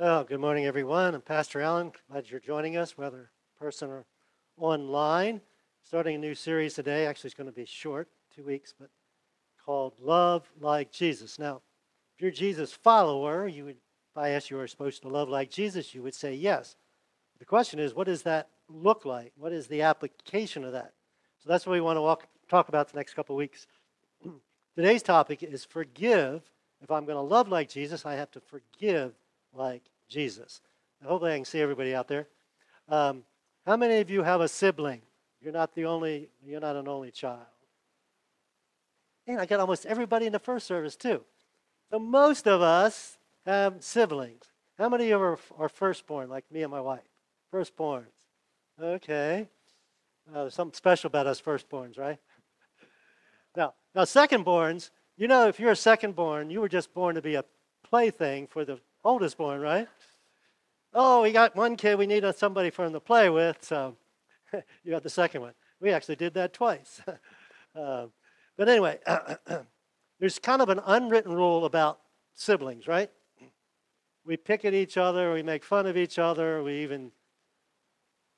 Well, good morning, everyone. I'm Pastor Allen. Glad you're joining us, whether person or online. Starting a new series today. Actually, it's going to be short, two weeks, but called Love Like Jesus. Now, if you're Jesus follower, you would, if I asked you are supposed to love like Jesus, you would say yes. The question is, what does that look like? What is the application of that? So that's what we want to walk, talk about the next couple of weeks. Today's topic is forgive. If I'm going to love like Jesus, I have to forgive like Jesus. hopefully, I can see everybody out there. Um, how many of you have a sibling? You're not the only. You're not an only child. And I got almost everybody in the first service too. So most of us have siblings. How many of you are, are firstborn, like me and my wife? Firstborns. Okay. Uh, there's something special about us firstborns, right? Now, now secondborns. You know, if you're a secondborn, you were just born to be a plaything for the oldest born, right? Oh, we got one kid, we need somebody for him to play with, so you got the second one. We actually did that twice. uh, but anyway, there's kind of an unwritten rule about siblings, right? We pick at each other, we make fun of each other, we even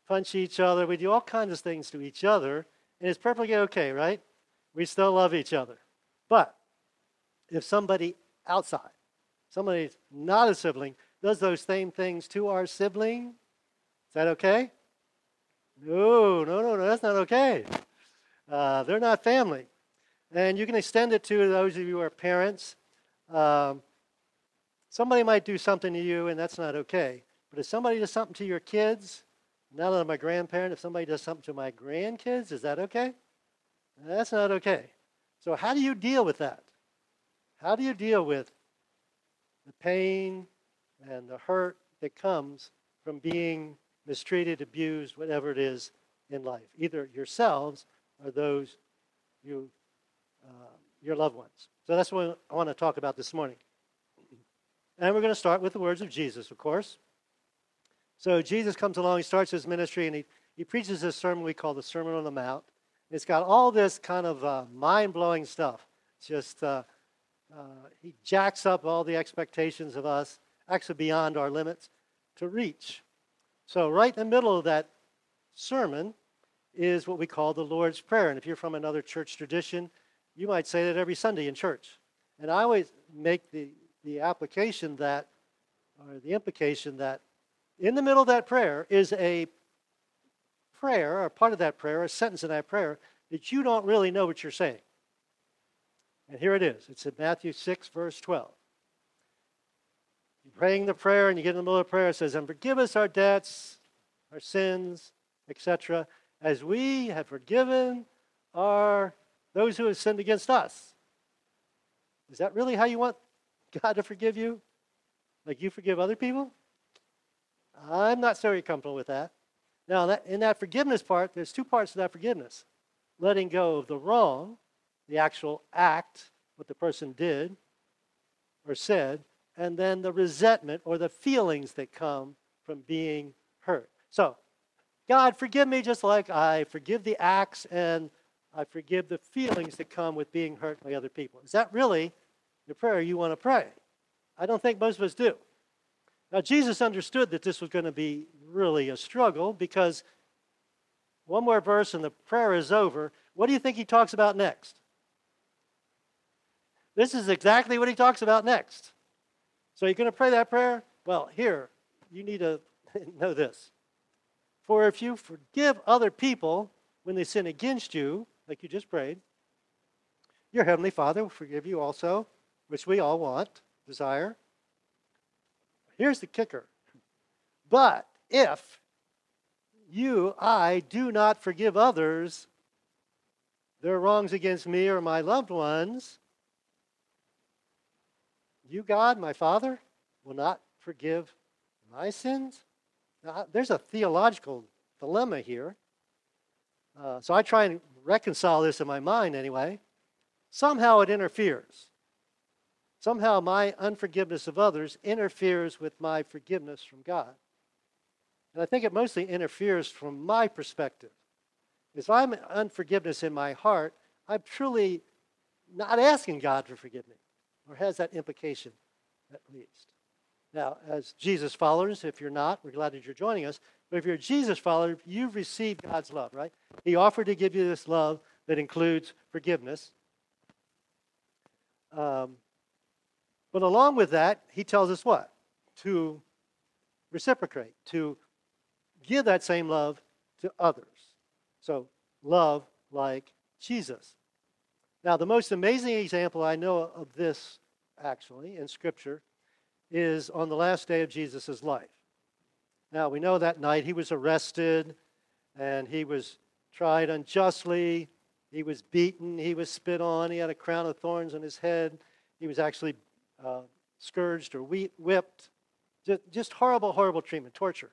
punch each other, we do all kinds of things to each other, and it's perfectly okay, right? We still love each other. But if somebody outside somebody not a sibling does those same things to our sibling, is that okay? No, no, no, no, that's not okay. Uh, they're not family. And you can extend it to those of you who are parents. Um, somebody might do something to you, and that's not okay. But if somebody does something to your kids, now that I'm a grandparent, if somebody does something to my grandkids, is that okay? That's not okay. So, how do you deal with that? How do you deal with the pain and the hurt that comes from being mistreated, abused, whatever it is in life, either yourselves or those you, uh, your loved ones. So that's what I want to talk about this morning. And we're going to start with the words of Jesus, of course. So Jesus comes along, he starts his ministry, and he, he preaches this sermon we call the Sermon on the Mount. It's got all this kind of uh, mind blowing stuff. It's just uh, uh, he jacks up all the expectations of us, actually beyond our limits, to reach. So, right in the middle of that sermon is what we call the Lord's Prayer. And if you're from another church tradition, you might say that every Sunday in church. And I always make the, the application that, or the implication that in the middle of that prayer is a prayer, or part of that prayer, a sentence in that prayer, that you don't really know what you're saying. And here it is. It's in Matthew 6, verse 12. You're praying the prayer, and you get in the middle of prayer, it says, And forgive us our debts, our sins, etc., as we have forgiven our those who have sinned against us. Is that really how you want God to forgive you? Like you forgive other people? I'm not so comfortable with that. Now, in that forgiveness part, there's two parts to that forgiveness letting go of the wrong the actual act, what the person did or said, and then the resentment or the feelings that come from being hurt. So, God, forgive me just like I forgive the acts and I forgive the feelings that come with being hurt by other people. Is that really the prayer you want to pray? I don't think most of us do. Now, Jesus understood that this was going to be really a struggle because one more verse and the prayer is over. What do you think he talks about next? This is exactly what he talks about next. So you're going to pray that prayer? Well, here, you need to know this. For if you forgive other people when they sin against you, like you just prayed, your heavenly Father will forgive you also, which we all want, desire. Here's the kicker. But if you, I, do not forgive others their wrongs against me or my loved ones, you, God, my Father, will not forgive my sins? Now, there's a theological dilemma here. Uh, so I try and reconcile this in my mind anyway. Somehow it interferes. Somehow my unforgiveness of others interferes with my forgiveness from God. And I think it mostly interferes from my perspective. If I'm unforgiveness in my heart, I'm truly not asking God to forgive me or has that implication at least. Now, as Jesus followers, if you're not, we're glad that you're joining us. But if you're a Jesus follower, you've received God's love, right? He offered to give you this love that includes forgiveness. Um, but along with that, he tells us what? To reciprocate, to give that same love to others. So, love like Jesus. Now, the most amazing example I know of this, actually, in Scripture, is on the last day of Jesus' life. Now, we know that night he was arrested and he was tried unjustly. He was beaten. He was spit on. He had a crown of thorns on his head. He was actually uh, scourged or whipped. Just, just horrible, horrible treatment, torture,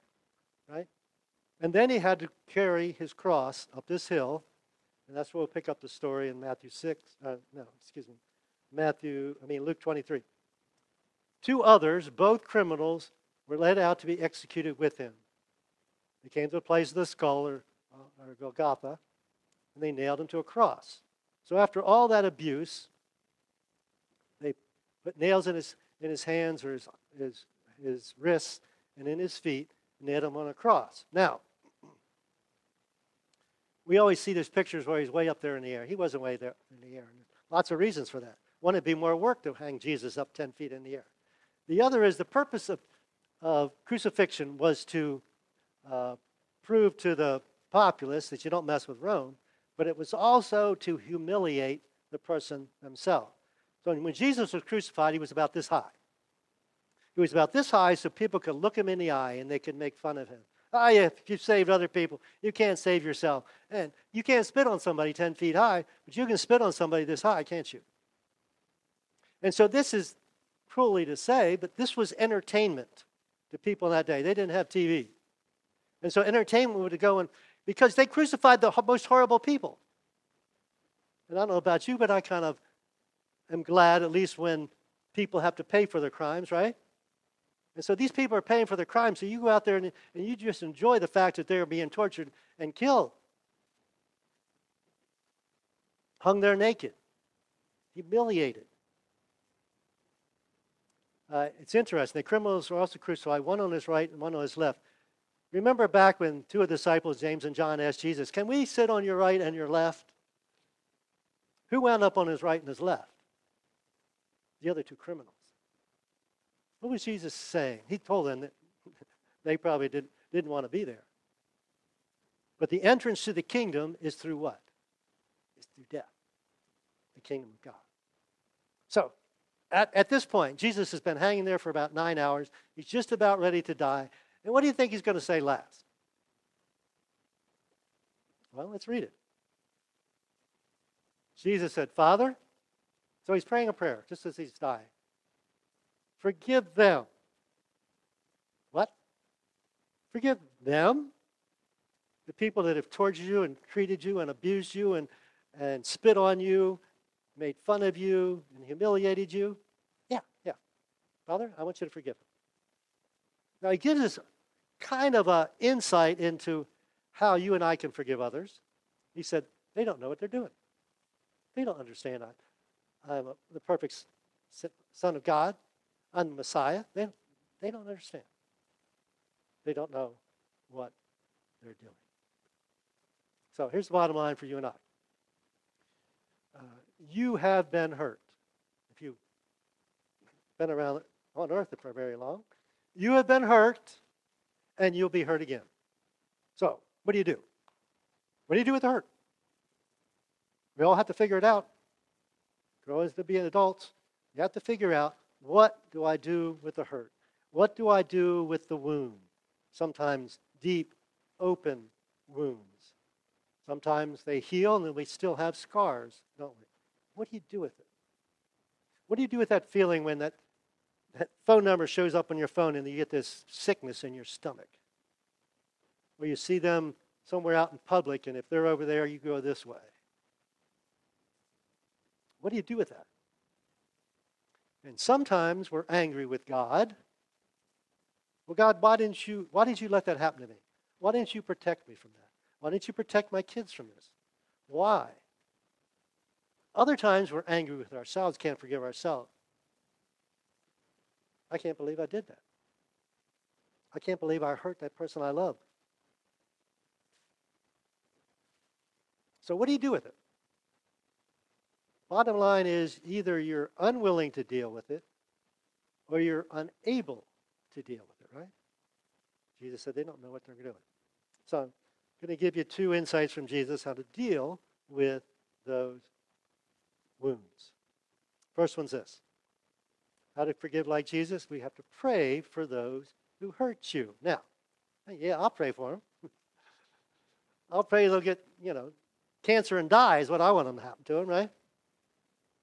right? And then he had to carry his cross up this hill and that's where we'll pick up the story in Matthew 6. Uh, no, excuse me. Matthew, I mean, Luke 23. Two others, both criminals, were led out to be executed with him. They came to the place of the skull, or, uh, or Golgotha, and they nailed him to a cross. So after all that abuse, they put nails in his, in his hands or his, his, his wrists and in his feet, and nailed him on a cross. Now, we always see these pictures where he's way up there in the air. He wasn't way there in the air. Lots of reasons for that. One, it'd be more work to hang Jesus up 10 feet in the air. The other is the purpose of, of crucifixion was to uh, prove to the populace that you don't mess with Rome, but it was also to humiliate the person themselves. So when Jesus was crucified, he was about this high. He was about this high so people could look him in the eye and they could make fun of him. Oh, yeah, if you've saved other people, you can't save yourself. And you can't spit on somebody 10 feet high, but you can spit on somebody this high, can't you? And so this is cruelly to say, but this was entertainment to people in that day. They didn't have TV. And so entertainment would go and because they crucified the most horrible people. And I don't know about you, but I kind of am glad, at least when people have to pay for their crimes, right? And so these people are paying for their crimes. So you go out there and, and you just enjoy the fact that they're being tortured and killed. Hung there naked, humiliated. Uh, it's interesting. The criminals were also crucified, one on his right and one on his left. Remember back when two of the disciples, James and John, asked Jesus, Can we sit on your right and your left? Who wound up on his right and his left? The other two criminals. What was Jesus saying? He told them that they probably didn't, didn't want to be there. But the entrance to the kingdom is through what? It's through death, the kingdom of God. So, at, at this point, Jesus has been hanging there for about nine hours. He's just about ready to die. And what do you think he's going to say last? Well, let's read it. Jesus said, Father, so he's praying a prayer just as he's dying. Forgive them. What? Forgive them? The people that have tortured you and treated you and abused you and, and spit on you, made fun of you and humiliated you? Yeah, yeah. Father, I want you to forgive them. Now, he gives us kind of an insight into how you and I can forgive others. He said, they don't know what they're doing. They don't understand I, I'm a, the perfect Son of God on the Messiah, they, they don't understand. They don't know what they're doing. So here's the bottom line for you and I. Uh, you have been hurt. If you've been around on earth for very long, you have been hurt and you'll be hurt again. So, what do you do? What do you do with the hurt? We all have to figure it out. Grow as to be adults, you have to figure out what do I do with the hurt? What do I do with the wound? Sometimes deep, open wounds. Sometimes they heal and then we still have scars, don't we? What do you do with it? What do you do with that feeling when that, that phone number shows up on your phone and you get this sickness in your stomach? Or you see them somewhere out in public and if they're over there, you go this way. What do you do with that? And sometimes we're angry with God. Well, God, why didn't you why did you let that happen to me? Why didn't you protect me from that? Why didn't you protect my kids from this? Why? Other times we're angry with ourselves, can't forgive ourselves. I can't believe I did that. I can't believe I hurt that person I love. So, what do you do with it? Bottom line is either you're unwilling to deal with it or you're unable to deal with it, right? Jesus said they don't know what they're doing. So, I'm going to give you two insights from Jesus how to deal with those wounds. First one's this how to forgive like Jesus? We have to pray for those who hurt you. Now, yeah, I'll pray for them. I'll pray they'll get, you know, cancer and die is what I want them to happen to them, right?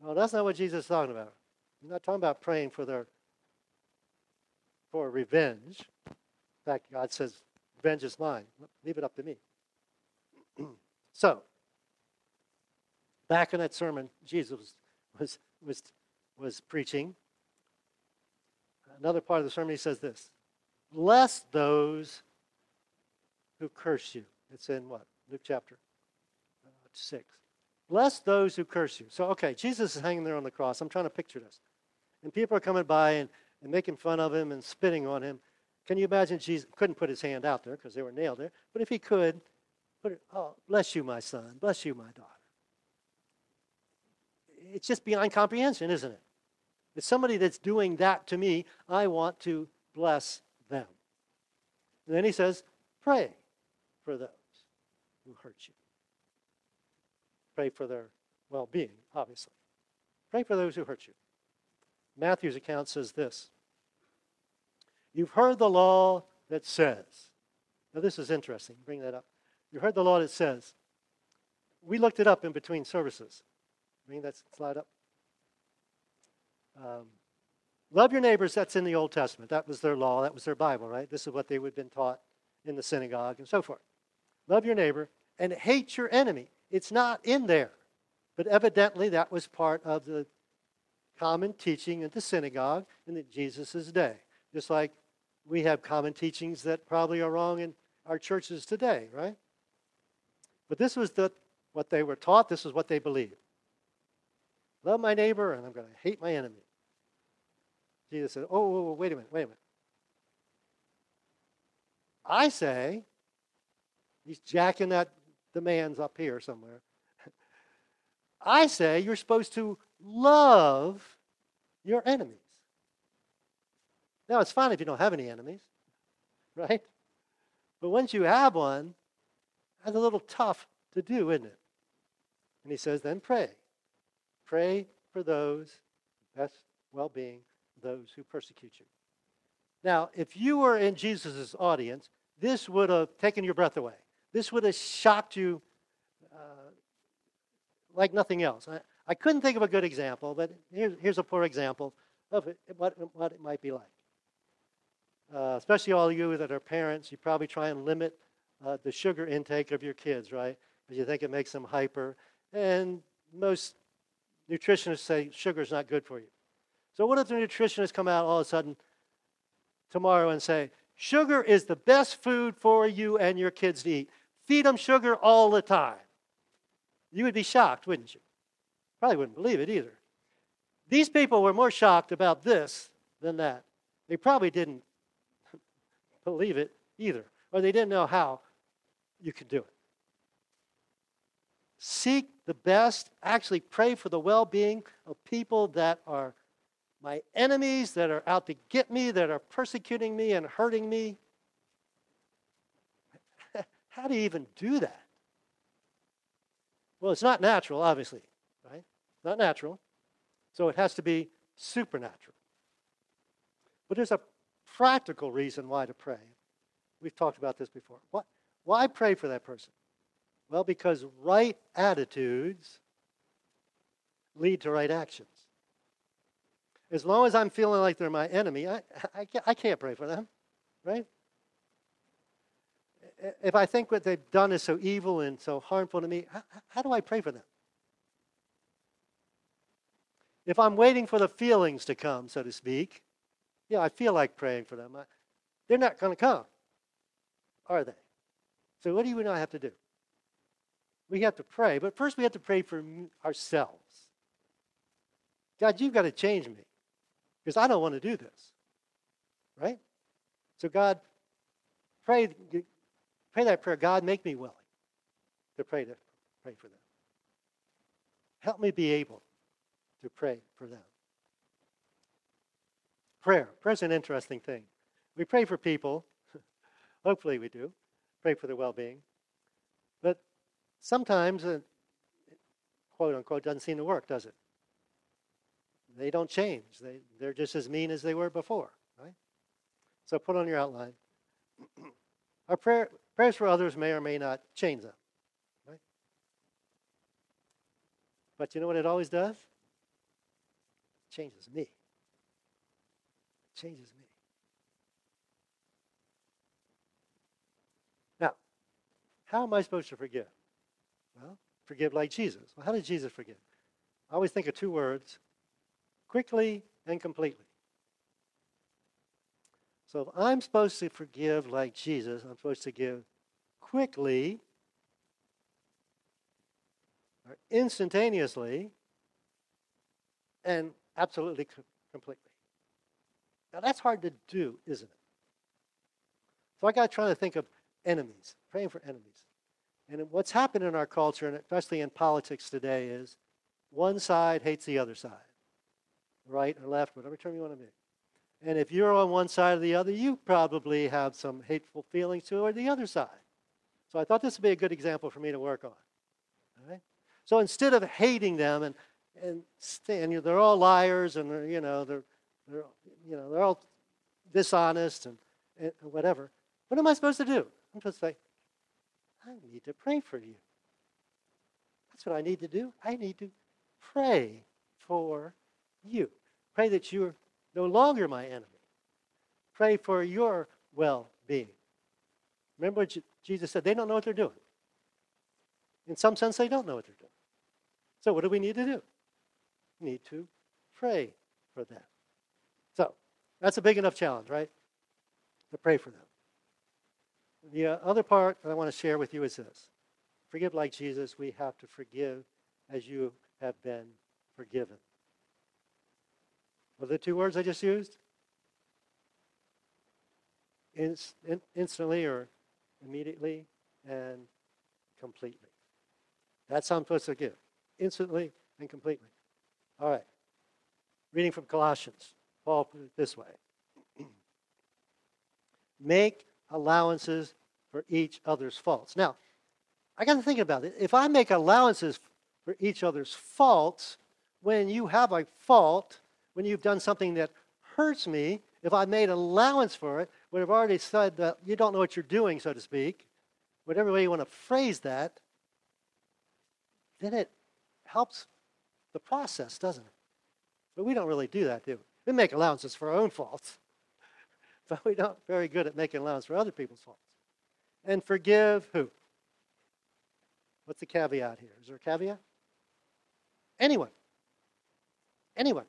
No, that's not what Jesus is talking about. He's not talking about praying for their for revenge. In fact, God says, "Revenge is mine. Leave it up to me." so, back in that sermon, Jesus was was was preaching. Another part of the sermon, he says this: "Bless those who curse you." It's in what Luke chapter uh, 6. Bless those who curse you. So, okay, Jesus is hanging there on the cross. I'm trying to picture this. And people are coming by and, and making fun of him and spitting on him. Can you imagine Jesus couldn't put his hand out there because they were nailed there? But if he could, put it, oh, bless you, my son. Bless you, my daughter. It's just beyond comprehension, isn't it? If somebody that's doing that to me, I want to bless them. And then he says, pray for those who hurt you. Pray for their well being, obviously. Pray for those who hurt you. Matthew's account says this You've heard the law that says, now this is interesting, bring that up. You heard the law that says, we looked it up in between services. Bring that slide up. Um, love your neighbors, that's in the Old Testament. That was their law, that was their Bible, right? This is what they would have been taught in the synagogue and so forth. Love your neighbor and hate your enemy. It's not in there. But evidently, that was part of the common teaching at the synagogue in Jesus' day. Just like we have common teachings that probably are wrong in our churches today, right? But this was the, what they were taught, this is what they believed. Love my neighbor, and I'm going to hate my enemy. Jesus said, oh, wait a minute, wait a minute. I say, he's jacking that the man's up here somewhere. I say you're supposed to love your enemies. Now, it's fine if you don't have any enemies, right? But once you have one, that's a little tough to do, isn't it? And he says, then pray. Pray for those, best well being, those who persecute you. Now, if you were in Jesus' audience, this would have taken your breath away. This would have shocked you uh, like nothing else. I, I couldn't think of a good example, but here's, here's a poor example of it, what, what it might be like. Uh, especially all of you that are parents, you probably try and limit uh, the sugar intake of your kids, right? Because you think it makes them hyper. And most nutritionists say sugar is not good for you. So, what if the nutritionists come out all of a sudden tomorrow and say, sugar is the best food for you and your kids to eat? feed them sugar all the time. You would be shocked, wouldn't you? Probably wouldn't believe it either. These people were more shocked about this than that. They probably didn't believe it either, or they didn't know how you could do it. Seek the best, actually, pray for the well being of people that are my enemies, that are out to get me, that are persecuting me and hurting me. How do you even do that? Well, it's not natural, obviously, right? Not natural. So it has to be supernatural. But there's a practical reason why to pray. We've talked about this before. What, why pray for that person? Well, because right attitudes lead to right actions. As long as I'm feeling like they're my enemy, I, I, can't, I can't pray for them, right? if I think what they've done is so evil and so harmful to me, how, how do I pray for them? If I'm waiting for the feelings to come, so to speak, yeah, I feel like praying for them. I, they're not going to come, are they? So, what do you and I have to do? We have to pray, but first we have to pray for ourselves. God, you've got to change me because I don't want to do this. Right? So, God, pray, pray that prayer God, make me willing to pray, to, pray for them. Help me be able to pray for them. Prayer. Prayer is an interesting thing. We pray for people. Hopefully, we do. Pray for their well being. But sometimes, uh, quote unquote, doesn't seem to work, does it? They don't change. They, they're just as mean as they were before, right? So put on your outline. Our prayer, prayers for others may or may not change them, right? But you know what it always does? It changes me changes me. Now, how am I supposed to forgive? Well, forgive like Jesus. Well, how did Jesus forgive? I always think of two words quickly and completely. So if I'm supposed to forgive like Jesus, I'm supposed to give quickly or instantaneously and absolutely completely. Now that's hard to do, isn't it? So I got trying to think of enemies, praying for enemies. And what's happened in our culture, and especially in politics today, is one side hates the other side, right or left, whatever term you want to make. And if you're on one side or the other, you probably have some hateful feelings toward the other side. So I thought this would be a good example for me to work on. All right? So instead of hating them and and, and they're all liars and uh, you know they're they're, you know, they're all dishonest and, and whatever. What am I supposed to do? I'm supposed to say, I need to pray for you. That's what I need to do. I need to pray for you. Pray that you're no longer my enemy. Pray for your well being. Remember what Jesus said? They don't know what they're doing. In some sense, they don't know what they're doing. So, what do we need to do? We need to pray for them. So that's a big enough challenge, right? To pray for them. The uh, other part that I want to share with you is this forgive like Jesus, we have to forgive as you have been forgiven. What are the two words I just used? In- instantly or immediately and completely. That's how I'm supposed to give. Instantly and completely. All right. Reading from Colossians. Paul put it this way Make allowances for each other's faults. Now, I got to think about it. If I make allowances for each other's faults, when you have a fault, when you've done something that hurts me, if I made allowance for it, would have already said that you don't know what you're doing, so to speak, whatever way you want to phrase that, then it helps the process, doesn't it? But we don't really do that, do we? We make allowances for our own faults, but we're not very good at making allowance for other people's faults. And forgive who? What's the caveat here? Is there a caveat? Anyone. Anyone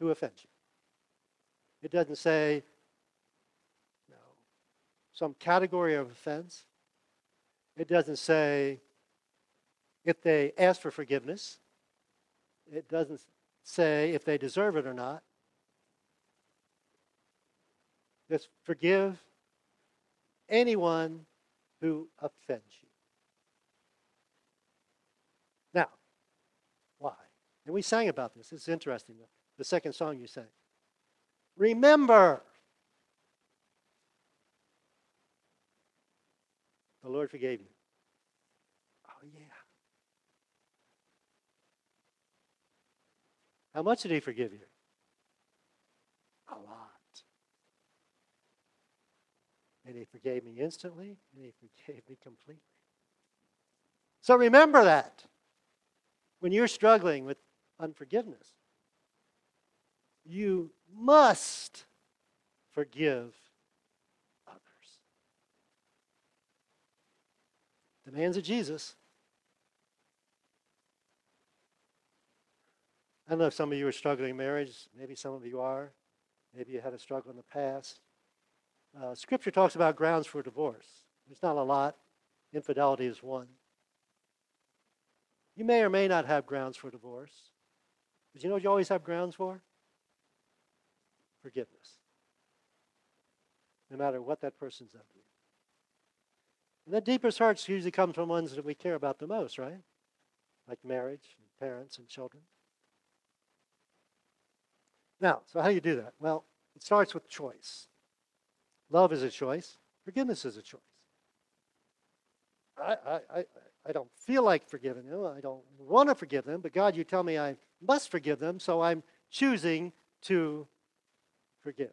who offends you. It doesn't say no, some category of offense. It doesn't say if they ask for forgiveness. It doesn't say if they deserve it or not. Just forgive anyone who offends you. Now, why? And we sang about this. It's interesting. The second song you sang. Remember. The Lord forgave you. Oh, yeah. How much did he forgive you? A lot. And he forgave me instantly, and he forgave me completely. So remember that when you're struggling with unforgiveness. You must forgive others. Demands of Jesus. I know if some of you are struggling in marriage. Maybe some of you are. Maybe you had a struggle in the past. Uh, scripture talks about grounds for divorce. There's not a lot. Infidelity is one. You may or may not have grounds for divorce. But you know what you always have grounds for? Forgiveness. No matter what that person's done to. And the deepest hurts usually come from ones that we care about the most, right? Like marriage, and parents, and children. Now, so how do you do that? Well, it starts with choice. Love is a choice. Forgiveness is a choice. I, I, I, I don't feel like forgiving them. I don't want to forgive them, but God, you tell me I must forgive them, so I'm choosing to forgive.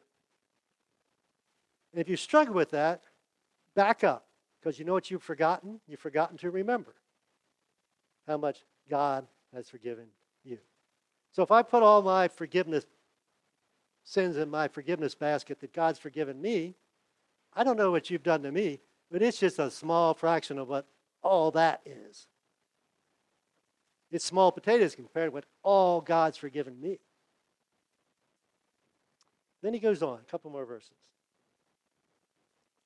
And if you struggle with that, back up, because you know what you've forgotten? You've forgotten to remember how much God has forgiven you. So if I put all my forgiveness sins in my forgiveness basket that God's forgiven me, I don't know what you've done to me, but it's just a small fraction of what all that is. It's small potatoes compared to what all God's forgiven me. Then he goes on, a couple more verses.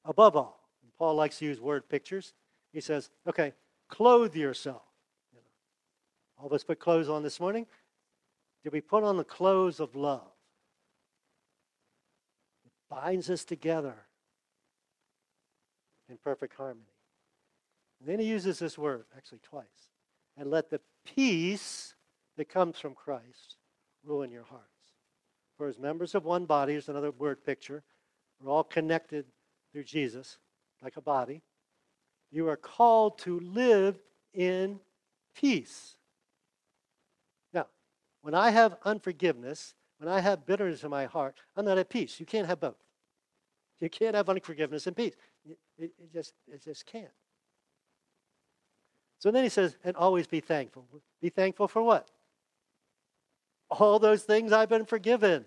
Above all, Paul likes to use word pictures. He says, okay, clothe yourself. You know, all of us put clothes on this morning. Did we put on the clothes of love? It binds us together in perfect harmony. And then he uses this word, actually twice. And let the peace that comes from Christ rule in your hearts. For as members of one body, here's another word picture. We're all connected through Jesus, like a body. You are called to live in peace. Now, when I have unforgiveness, when I have bitterness in my heart, I'm not at peace. You can't have both. You can't have unforgiveness and peace. It, it, it just, it just can't. So then he says, and always be thankful. Be thankful for what? All those things I've been forgiven.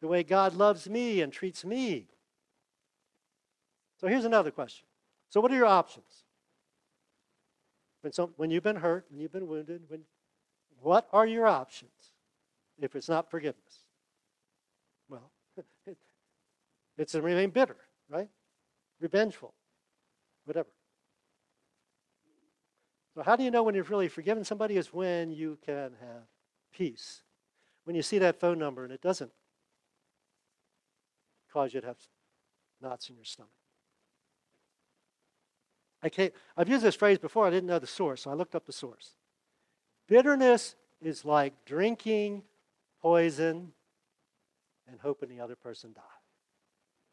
The way God loves me and treats me. So here's another question. So, what are your options? When, some, when you've been hurt, when you've been wounded, when, what are your options if it's not forgiveness? Well, it, it's to remain bitter, right? Revengeful, whatever. So, how do you know when you've really forgiven somebody? Is when you can have peace. When you see that phone number and it doesn't cause you to have knots in your stomach. I can't, I've used this phrase before, I didn't know the source, so I looked up the source. Bitterness is like drinking poison and hoping the other person dies.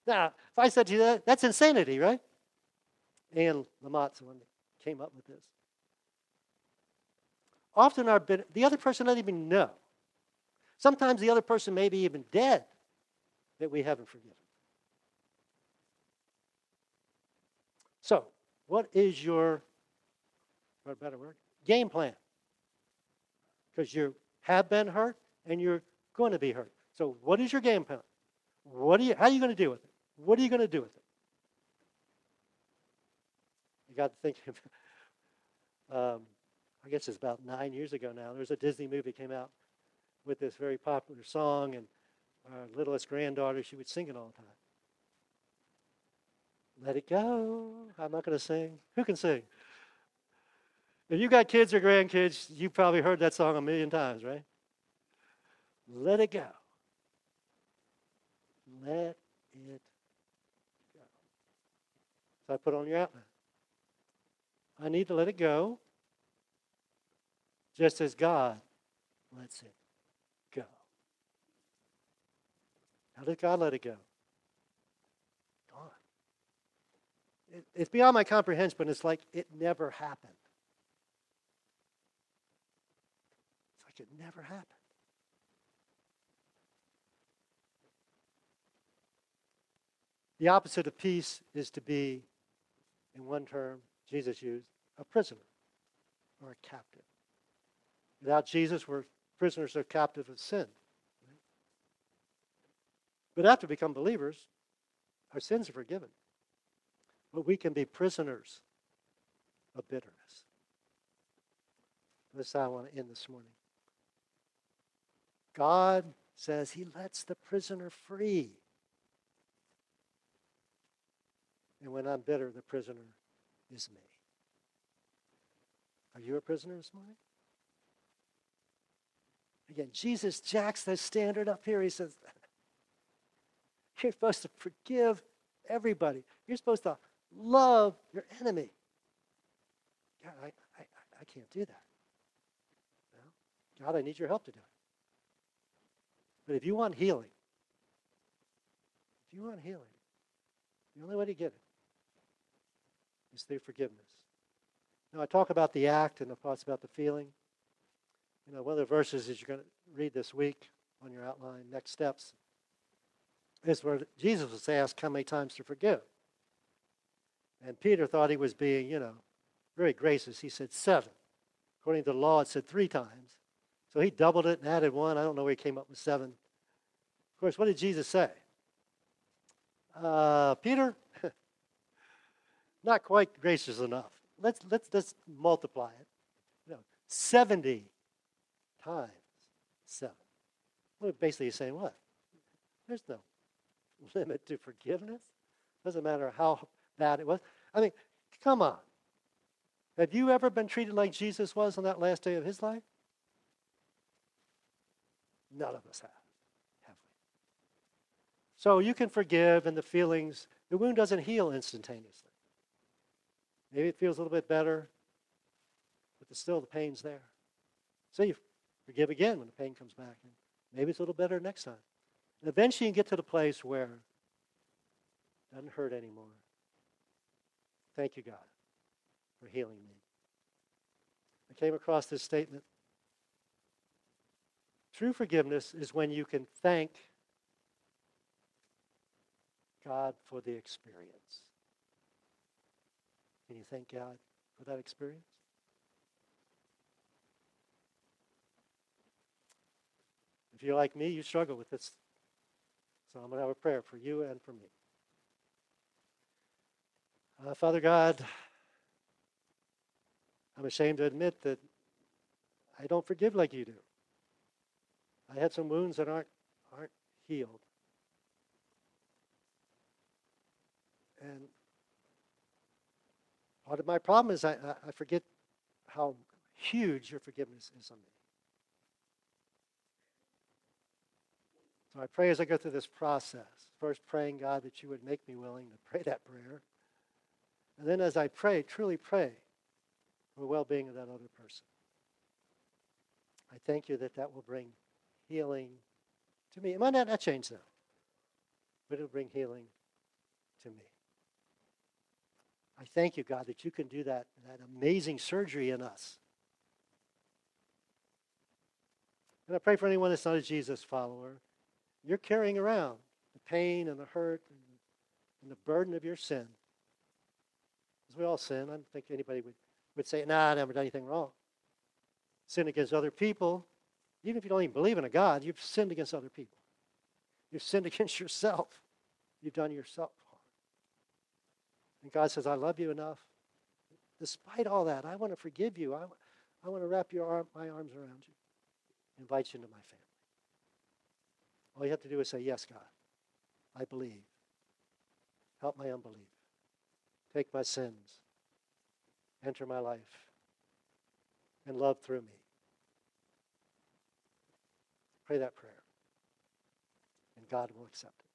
Now, if I said to you that, that's insanity, right? Anne Lamott's the one that came up with this. Often our the other person doesn't even know. Sometimes the other person may be even dead that we haven't forgiven. So, what is your, a better word, game plan? Because you have been hurt and you're going to be hurt. So, what is your game plan? What are you, how are you going to deal with it? What are you going to do with it? You got to think. um, I guess it's about nine years ago now. There's a Disney movie came out with this very popular song, and our littlest granddaughter, she would sing it all the time. Let it go. I'm not going to sing. Who can sing? If you've got kids or grandkids, you probably heard that song a million times, right? Let it go. Let it go. So I put on your outline. I need to let it go, just as God lets it go. How did God let it go? Gone. It, it's beyond my comprehension, but it's like it never happened. It's like it never happened. The opposite of peace is to be, in one term Jesus used, a prisoner or a captive. Without Jesus, we're prisoners or captive of sin. But after we become believers, our sins are forgiven. But we can be prisoners of bitterness. This is how I want to end this morning. God says he lets the prisoner free. And when I'm bitter, the prisoner is me. Are you a prisoner this morning? Again, Jesus jacks the standard up here. He says, You're supposed to forgive everybody. You're supposed to love your enemy. God, I, I, I can't do that. God, I need your help to do it. But if you want healing, if you want healing, the only way to get it is through forgiveness. Now, I talk about the act and the thoughts about the feeling. You know, one of the verses that you're going to read this week on your outline, next steps, is where Jesus was asked how many times to forgive. And Peter thought he was being, you know, very gracious. He said seven. According to the law, it said three times. So he doubled it and added one. I don't know where he came up with seven. Of course, what did Jesus say? Uh, Peter, not quite gracious enough. Let's, let's, let's multiply it. You know, 70 times 7. Well, basically, he's saying what? There's no limit to forgiveness. Doesn't matter how bad it was. I mean, come on. Have you ever been treated like Jesus was on that last day of his life? None of us have, have we? So you can forgive, and the feelings, the wound doesn't heal instantaneously. Maybe it feels a little bit better, but still the pain's there. So you forgive again when the pain comes back, and maybe it's a little better next time. Eventually you get to the place where it doesn't hurt anymore. Thank you, God, for healing me. I came across this statement True forgiveness is when you can thank God for the experience. Can you thank God for that experience? If you're like me, you struggle with this. So I'm going to have a prayer for you and for me. Uh, Father God, I'm ashamed to admit that I don't forgive like you do. I had some wounds that aren't, aren't healed. And part of my problem is I, I forget how huge your forgiveness is on me. So I pray as I go through this process, first praying, God, that you would make me willing to pray that prayer. And then as I pray, truly pray for the well being of that other person. I thank you that that will bring healing to me. It might not, not change though, but it'll bring healing to me. I thank you, God, that you can do that, that amazing surgery in us. And I pray for anyone that's not a Jesus follower. You're carrying around the pain and the hurt and, and the burden of your sin. Because we all sin. I don't think anybody would, would say, nah, I never done anything wrong. Sin against other people, even if you don't even believe in a God, you've sinned against other people. You've sinned against yourself. You've done yourself harm. And God says, I love you enough. Despite all that, I want to forgive you. I, I want to wrap your arm, my arms around you, invite you into my family. All you have to do is say, Yes, God, I believe. Help my unbelief. Take my sins. Enter my life. And love through me. Pray that prayer, and God will accept it.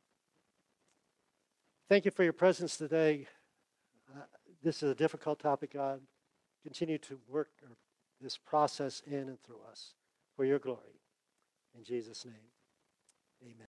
Thank you for your presence today. Uh, this is a difficult topic, God. Continue to work this process in and through us for your glory. In Jesus' name, amen.